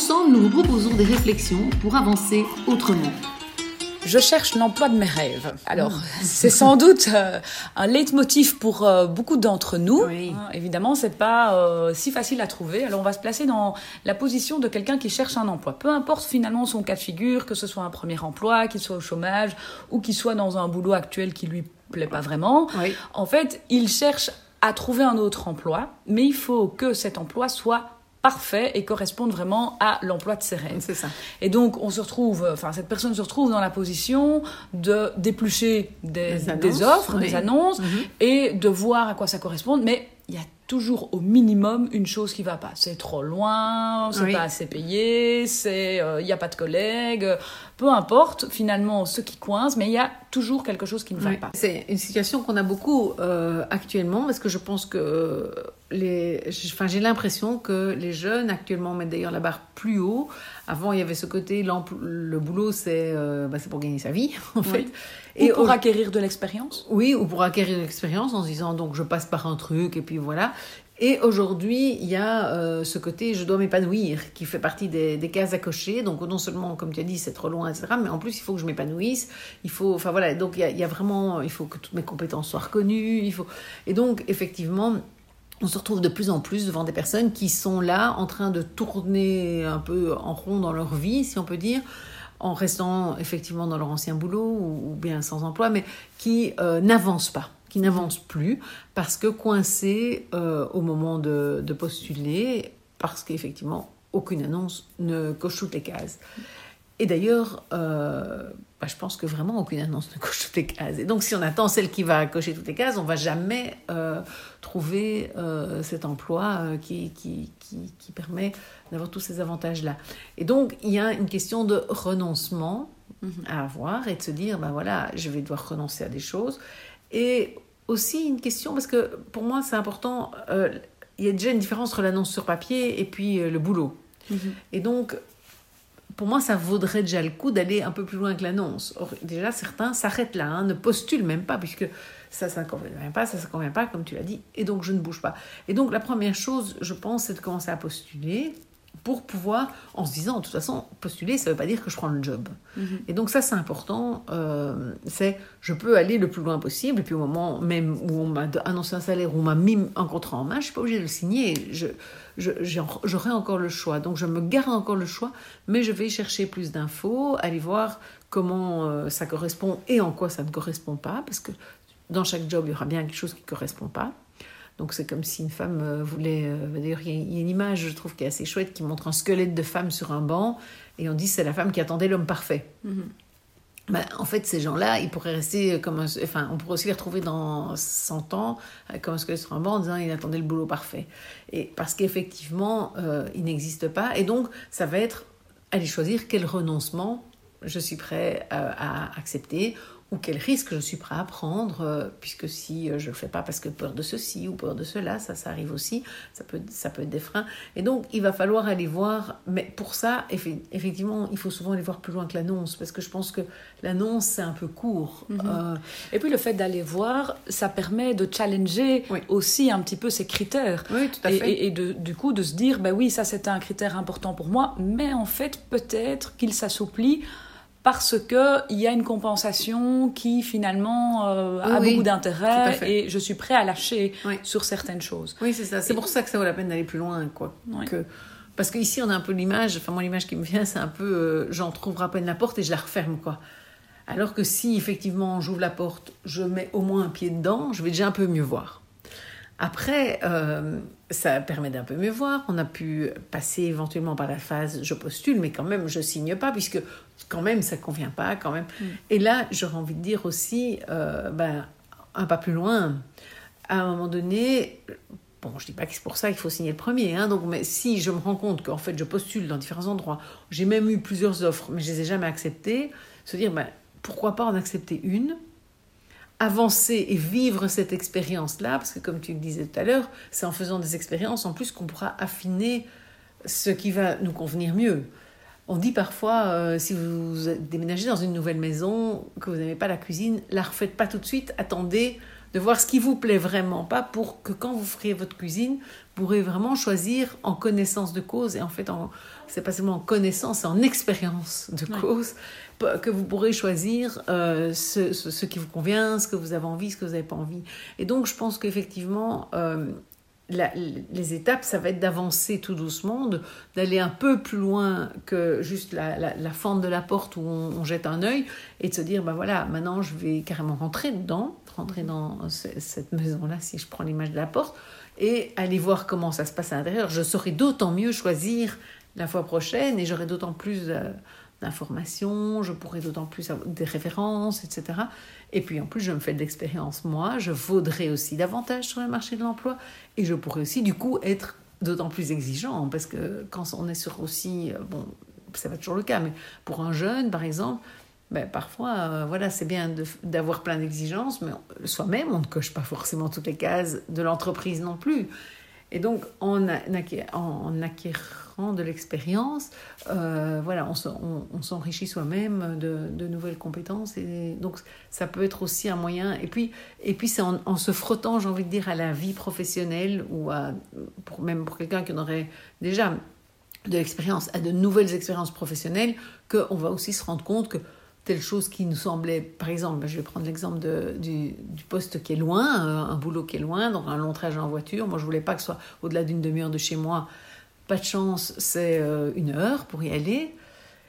Ensemble, nous vous proposons des réflexions pour avancer autrement. Je cherche l'emploi de mes rêves. Alors, c'est sans doute euh, un leitmotiv pour euh, beaucoup d'entre nous. Oui. Hein, évidemment, c'est pas euh, si facile à trouver. Alors, on va se placer dans la position de quelqu'un qui cherche un emploi. Peu importe finalement son cas de figure, que ce soit un premier emploi, qu'il soit au chômage ou qu'il soit dans un boulot actuel qui lui plaît pas vraiment. Oui. En fait, il cherche à trouver un autre emploi, mais il faut que cet emploi soit parfait et corresponde vraiment à l'emploi de ses rêves. C'est ça. Et donc, on se retrouve, enfin, cette personne se retrouve dans la position de d'éplucher des, Des annonces, des offres, oui. des annonces, Mhm. et de voir à quoi ça correspond. Mais il y a toujours au minimum une chose qui va pas. C'est trop loin, c'est Oui. pas assez payé, c'est euh, il y a pas de collègues, euh, peu importe finalement ce qui coince, mais il y a toujours quelque chose qui ne va Oui. pas. C'est une situation qu'on a beaucoup euh, actuellement parce que je pense que euh, les, enfin, j'ai l'impression que les jeunes actuellement mettent d'ailleurs la barre plus haut. Avant, il y avait ce côté, le boulot, c'est euh, bah, pour gagner sa vie, en fait. Et pour au- acquérir de l'expérience. Oui, ou pour acquérir de l'expérience en se disant donc je passe par un truc et puis voilà. Et aujourd'hui, il y a euh, ce côté je dois m'épanouir qui fait partie des, des cases à cocher. Donc non seulement, comme tu as dit, c'est trop loin, etc. Mais en plus, il faut que je m'épanouisse. Il faut, enfin voilà. Donc il y, a, il y a vraiment, il faut que toutes mes compétences soient reconnues. Il faut. Et donc effectivement. On se retrouve de plus en plus devant des personnes qui sont là en train de tourner un peu en rond dans leur vie, si on peut dire, en restant effectivement dans leur ancien boulot ou, bien sans emploi, mais qui euh, n'avancent pas, qui n'avancent plus parce que coincés euh, au moment de, de postuler, parce qu'effectivement aucune annonce ne coche toutes les cases. Et d'ailleurs, euh, bah, je pense que vraiment aucune annonce ne coche toutes les cases. Et donc, si on attend celle qui va cocher toutes les cases, on va jamais euh, trouver euh, cet emploi qui, qui, qui, qui permet d'avoir tous ces avantages-là. Et donc, il y a une question de renoncement à avoir et de se dire, ben voilà, je vais devoir renoncer à des choses. Et aussi une question, parce que pour moi, c'est important, il y a déjà une différence entre l'annonce sur papier et puis le boulot. Et donc, pour moi, ça vaudrait déjà le coup d'aller un peu plus loin que l'annonce. Déjà, certains s'arrêtent là, hein, ne postulent même pas, puisque ça, ça ne convient pas, ça ne convient pas, comme tu l'as dit, et donc je ne bouge pas. Et donc, la première chose, je pense, c'est de commencer à postuler pour pouvoir, en se disant, de toute façon, postuler, ça ne veut pas dire que je prends le job. Et donc, ça, c'est important. euh, c'est, je peux aller le plus loin possible, et puis au moment même où on m'a annoncé un salaire, où on m'a mis un contrat en main, je ne suis pas obligée de le signer. Je, j'aurai encore le choix. Donc je me garde encore le choix, mais je vais chercher plus d'infos, aller voir comment euh, ça correspond et en quoi ça ne correspond pas, parce que dans chaque job, il y aura bien quelque chose qui ne correspond pas. Donc c'est comme si une femme euh, voulait... euh, D'ailleurs, il y a- il y a une image, je trouve, qui est assez chouette, qui montre un squelette de femme sur un banc, et on dit c'est la femme qui attendait l'homme parfait. Ben, en fait, ces gens-là, ils pourraient rester comme un... Enfin, on pourrait aussi les retrouver dans 100 ans euh, comme un squelette sur un banc en disant il attendait le boulot parfait. Et parce qu'effectivement, euh, il n'existe pas. Et donc, ça va être aller choisir quel renoncement je suis prêt euh, à accepter ou quel risque je suis prêt à prendre, euh, puisque si euh, je ne le fais pas parce que peur de ceci ou peur de cela, ça, ça arrive aussi, ça peut, ça peut être des freins. Et donc, il va falloir aller voir, mais pour ça, effe- effectivement, il faut souvent aller voir plus loin que l'annonce, parce que je pense que l'annonce, c'est un peu court. Euh, Et puis le fait d'aller voir, ça permet de challenger Oui. aussi un petit peu ces critères. oui, tout à fait. et- et de, du coup de se dire, ben oui, ça c'était un critère important pour moi, mais en fait peut-être qu'il s'assouplit parce que il y a une compensation qui finalement euh, a Oui, beaucoup d'intérêt et je suis prêt à lâcher Oui. sur certaines choses. Oui, c'est ça. C'est pour ça que ça vaut la peine d'aller plus loin, quoi. Oui. Que... Parce qu'ici, on a un peu l'image, enfin, moi, l'image qui me vient, c'est un peu, euh, j'en trouverai à peine la porte et je la referme, quoi. Alors que si, effectivement, j'ouvre la porte, je mets au moins un pied dedans, je vais déjà un peu mieux voir. Après, euh, ça permet d'un peu mieux voir. On a pu passer éventuellement par la phase je postule, mais quand même je signe pas puisque quand même ça convient pas quand même. Et là, j'aurais envie de dire aussi, euh, ben, un pas plus loin. À un moment donné, Bon, je dis pas que c'est pour ça qu'il faut signer le premier, hein, donc, mais si je me rends compte qu'en fait je postule dans différents endroits, j'ai même eu plusieurs offres, mais je les ai jamais acceptées, se dire, ben, pourquoi pas en accepter une, avancer et vivre cette expérience-là, parce que comme tu le disais tout à l'heure, c'est en faisant des expériences en plus qu'on pourra affiner ce qui va nous convenir mieux. On dit parfois, euh, si vous déménagez dans une nouvelle maison, que vous n'aimez pas la cuisine, la refaites pas tout de suite, attendez de voir ce qui vous plaît vraiment pas pour que quand vous ferez votre cuisine, vous pourrez vraiment choisir en connaissance de cause et en fait, c'est pas seulement en connaissance, c'est en expérience de cause que vous pourrez choisir euh, ce, ce, qui vous convient, ce que vous avez envie, ce que vous n'avez pas envie. Et donc, je pense qu'effectivement, euh, les étapes, ça va être d'avancer tout doucement, d'aller un peu plus loin que juste la, la, fente de la porte où on, jette un œil et de se dire, ben voilà, maintenant je vais carrément rentrer dedans, rentrer dans cette maison-là, si je prends l'image de la porte, et aller voir comment ça se passe à l'intérieur. Je saurai d'autant mieux choisir la fois prochaine et j'aurai d'autant plus euh, d'informations, je pourrai d'autant plus avoir des références, etc. Et puis en plus, je me fais de l'expérience moi, je vaudrai aussi davantage sur le marché de l'emploi et je pourrai aussi du coup être d'autant plus exigeant parce que quand on est sur aussi, euh, bon, ça va toujours le cas, mais pour un jeune par exemple, ben, parfois, euh, voilà, c'est bien d'avoir plein d'exigences, mais soi-même, on ne coche pas forcément toutes les cases de l'entreprise non plus. Et donc, en, en acquérant de l'expérience, euh, voilà, on, s'enrichit soi-même de, nouvelles compétences. Et donc, ça peut être aussi un moyen. Et puis, et puis c'est en, se frottant, j'ai envie de dire, à la vie professionnelle ou même pour quelqu'un qui en aurait déjà de l'expérience, à de nouvelles expériences professionnelles, qu'on va aussi se rendre compte que telle chose qui nous semblait, par exemple, je vais prendre l'exemple du, du, poste qui est loin, euh, un boulot qui est loin, donc un long trajet en voiture. Moi, je voulais pas que ce soit au-delà d'une demi-heure de chez moi. Pas de chance, c'est euh, une heure pour y aller.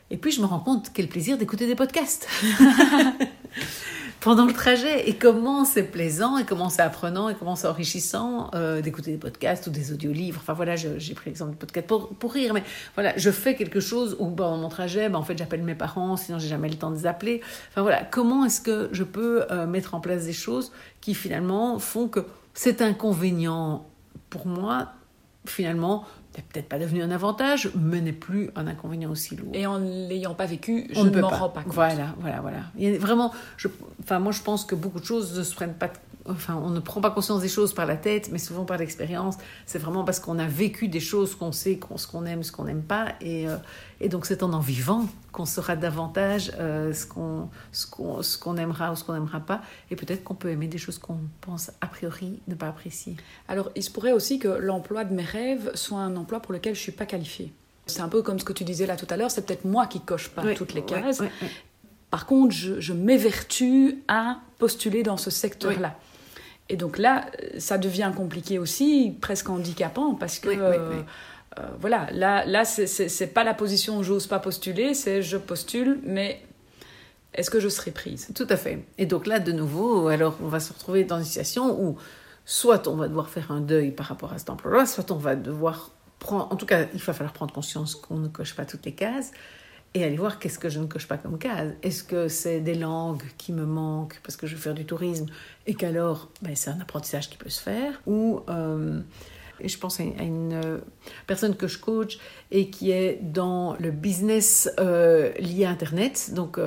Et puis, je me rends compte quel plaisir d'écouter des podcasts. pendant le trajet et comment c'est plaisant et comment c'est apprenant et comment c'est enrichissant euh, d'écouter des podcasts ou des audiolivres. Enfin voilà, j'ai pris l'exemple du podcast pour, pour, rire, mais voilà, je fais quelque chose où pendant mon trajet, ben, en fait j'appelle mes parents, sinon j'ai jamais le temps de les appeler. Enfin voilà, comment est-ce que je peux euh, mettre en place des choses qui finalement font que cet inconvénient pour moi, finalement, n'est peut-être pas devenu un avantage, mais n'est plus un inconvénient aussi lourd. Et en l'ayant pas vécu, je ne m'en rends pas compte. Voilà, voilà, voilà. Il y a vraiment, je, enfin, moi je pense que beaucoup de choses ne se prennent pas enfin, on ne prend pas conscience des choses par la tête, mais souvent par l'expérience. C'est vraiment parce qu'on a vécu des choses qu'on sait ce qu'on aime, ce qu'on n'aime pas. Et, euh, et donc, c'est en en vivant qu'on saura davantage euh, ce qu'on ce qu'on aimera ou ce qu'on n'aimera pas. Et peut-être qu'on peut aimer des choses qu'on pense a priori ne pas apprécier. Alors, il se pourrait aussi que l'emploi de mes rêves soit un emploi pour lequel je ne suis pas qualifiée. C'est un peu comme ce que tu disais là tout à l'heure, c'est peut-être moi qui coche pas toutes les cases. Par contre, je, je m'évertue à postuler dans ce secteur-là. Et donc là, ça devient compliqué aussi, presque handicapant, parce que euh, euh, voilà, là, là c'est pas la position où j'ose pas postuler, c'est je postule, mais est-ce que je serai prise? Tout à fait. Et donc là, de nouveau, alors on va se retrouver dans une situation où soit on va devoir faire un deuil par rapport à cet emploi-là, soit on va devoir prendre, en tout cas, il va falloir prendre conscience qu'on ne coche pas toutes les cases et aller voir qu'est-ce que je ne coche pas comme case. Est-ce que c'est des langues qui me manquent parce que je veux faire du tourisme et qu'alors ben, c'est un apprentissage qui peut se faire Ou euh, je pense à une euh, personne que je coach et qui est dans le business euh, lié à Internet, donc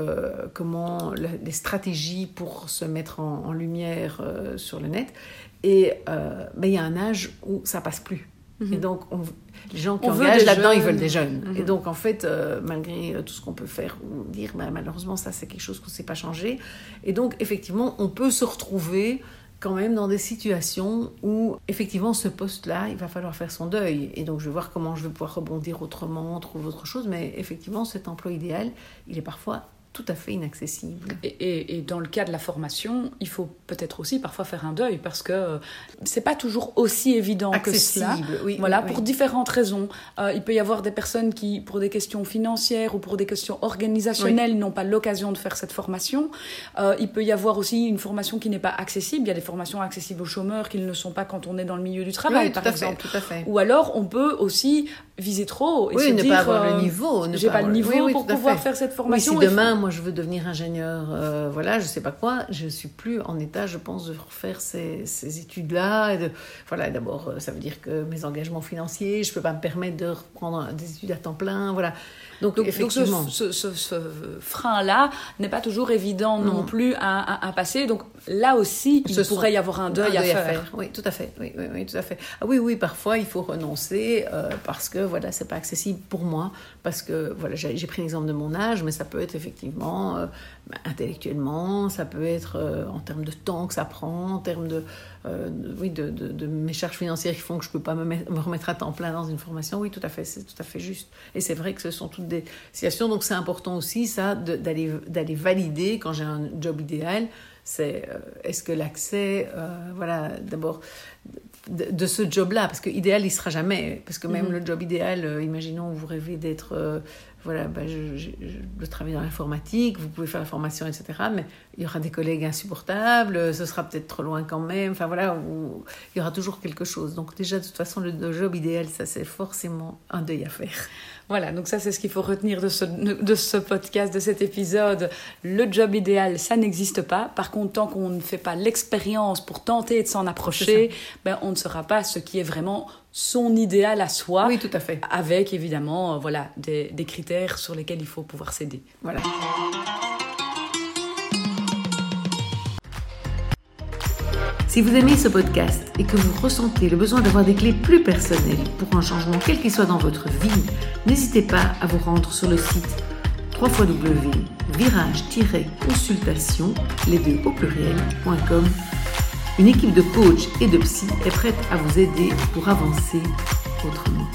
comment les stratégies pour se mettre en, lumière sur le net. Et ben, il y a un âge où ça passe plus. Et mhm. donc, on, les gens qui engagent là-dedans, ils veulent des jeunes. Et mhm. donc, en fait, euh, malgré euh, tout ce qu'on peut faire ou dire, bah, malheureusement, ça, c'est quelque chose qu'on ne sait pas changer. Et donc, effectivement, on peut se retrouver quand même dans des situations où, effectivement, ce poste-là, il va falloir faire son deuil. Et donc, je vais voir comment je vais pouvoir rebondir autrement, trouver autre chose. Mais effectivement, cet emploi idéal, il est parfois tout à fait inaccessible. Et, et, dans le cas de la formation, il faut peut-être aussi parfois faire un deuil parce que euh, c'est pas toujours aussi évident que cela. Oui, voilà, pour différentes raisons. Euh, il peut y avoir des personnes qui, pour des questions financières ou pour des questions organisationnelles, n'ont pas l'occasion de faire cette formation. Euh, il peut y avoir aussi une formation qui n'est pas accessible. Il y a des formations accessibles aux chômeurs qui ne le sont pas quand on est dans le milieu du travail, par exemple. tout à fait. Ou alors, on peut aussi viser trop et oui, se ne dire, pas avoir le niveau. J'ai pas, le niveau pour pouvoir faire cette formation. si demain, moi je veux devenir ingénieur, euh, voilà, je sais pas quoi, je suis plus en état, je pense, de refaire ces, ces études-là. Voilà, d'abord, euh, ça veut dire que mes engagements financiers, je peux pas me permettre de reprendre des études à temps plein, voilà. Donc, effectivement. ce, frein-là n'est pas toujours évident non, plus à, passer. Donc là aussi, il pourrait y avoir un deuil, à, faire. Oui, tout à fait. Oui, oui, tout à fait. Ah, oui, oui, parfois il faut renoncer euh, parce que voilà, c'est pas accessible pour moi. Parce que voilà, j'ai pris l'exemple de mon âge, mais ça peut être effectivement euh, bah, intellectuellement, ça peut être euh, en termes de temps que ça prend, en termes de, oui, de, mes charges financières qui font que je peux pas me, me, remettre à temps plein dans une formation. Oui, tout à fait, c'est tout à fait juste. Et c'est vrai que ce sont toutes des situations, donc c'est important aussi ça d'aller valider quand j'ai un job idéal c'est euh, est-ce que l'accès, euh, voilà, d'abord de, ce job-là, parce que idéal il sera jamais, parce que même mhm. le job idéal, euh, imaginons vous rêvez d'être voilà, ben je, je, travaille dans l'informatique, vous pouvez faire la formation, etc. Mais il y aura des collègues insupportables, ce sera peut-être trop loin quand même. Enfin voilà, il y aura toujours quelque chose. Donc déjà, de toute façon, le job idéal, ça c'est forcément un deuil à faire. Voilà, donc ça c'est ce qu'il faut retenir de ce, de ce podcast, de cet épisode. Le job idéal, ça n'existe pas. Par contre, tant qu'on ne fait pas l'expérience pour tenter de s'en approcher, ben, on ne saura pas ce qui est vraiment son idéal à soi. Oui, tout à fait. Avec évidemment voilà, des, des critères sur lesquels il faut pouvoir s'aider. Voilà. Si vous aimez ce podcast et que vous ressentez le besoin d'avoir des clés plus personnelles pour un changement quel qu'il soit dans votre vie, n'hésitez pas à vous rendre sur le site www.virage-consultation, les deux au pluriel.com. Une équipe de coachs et de psy est prête à vous aider pour avancer autrement.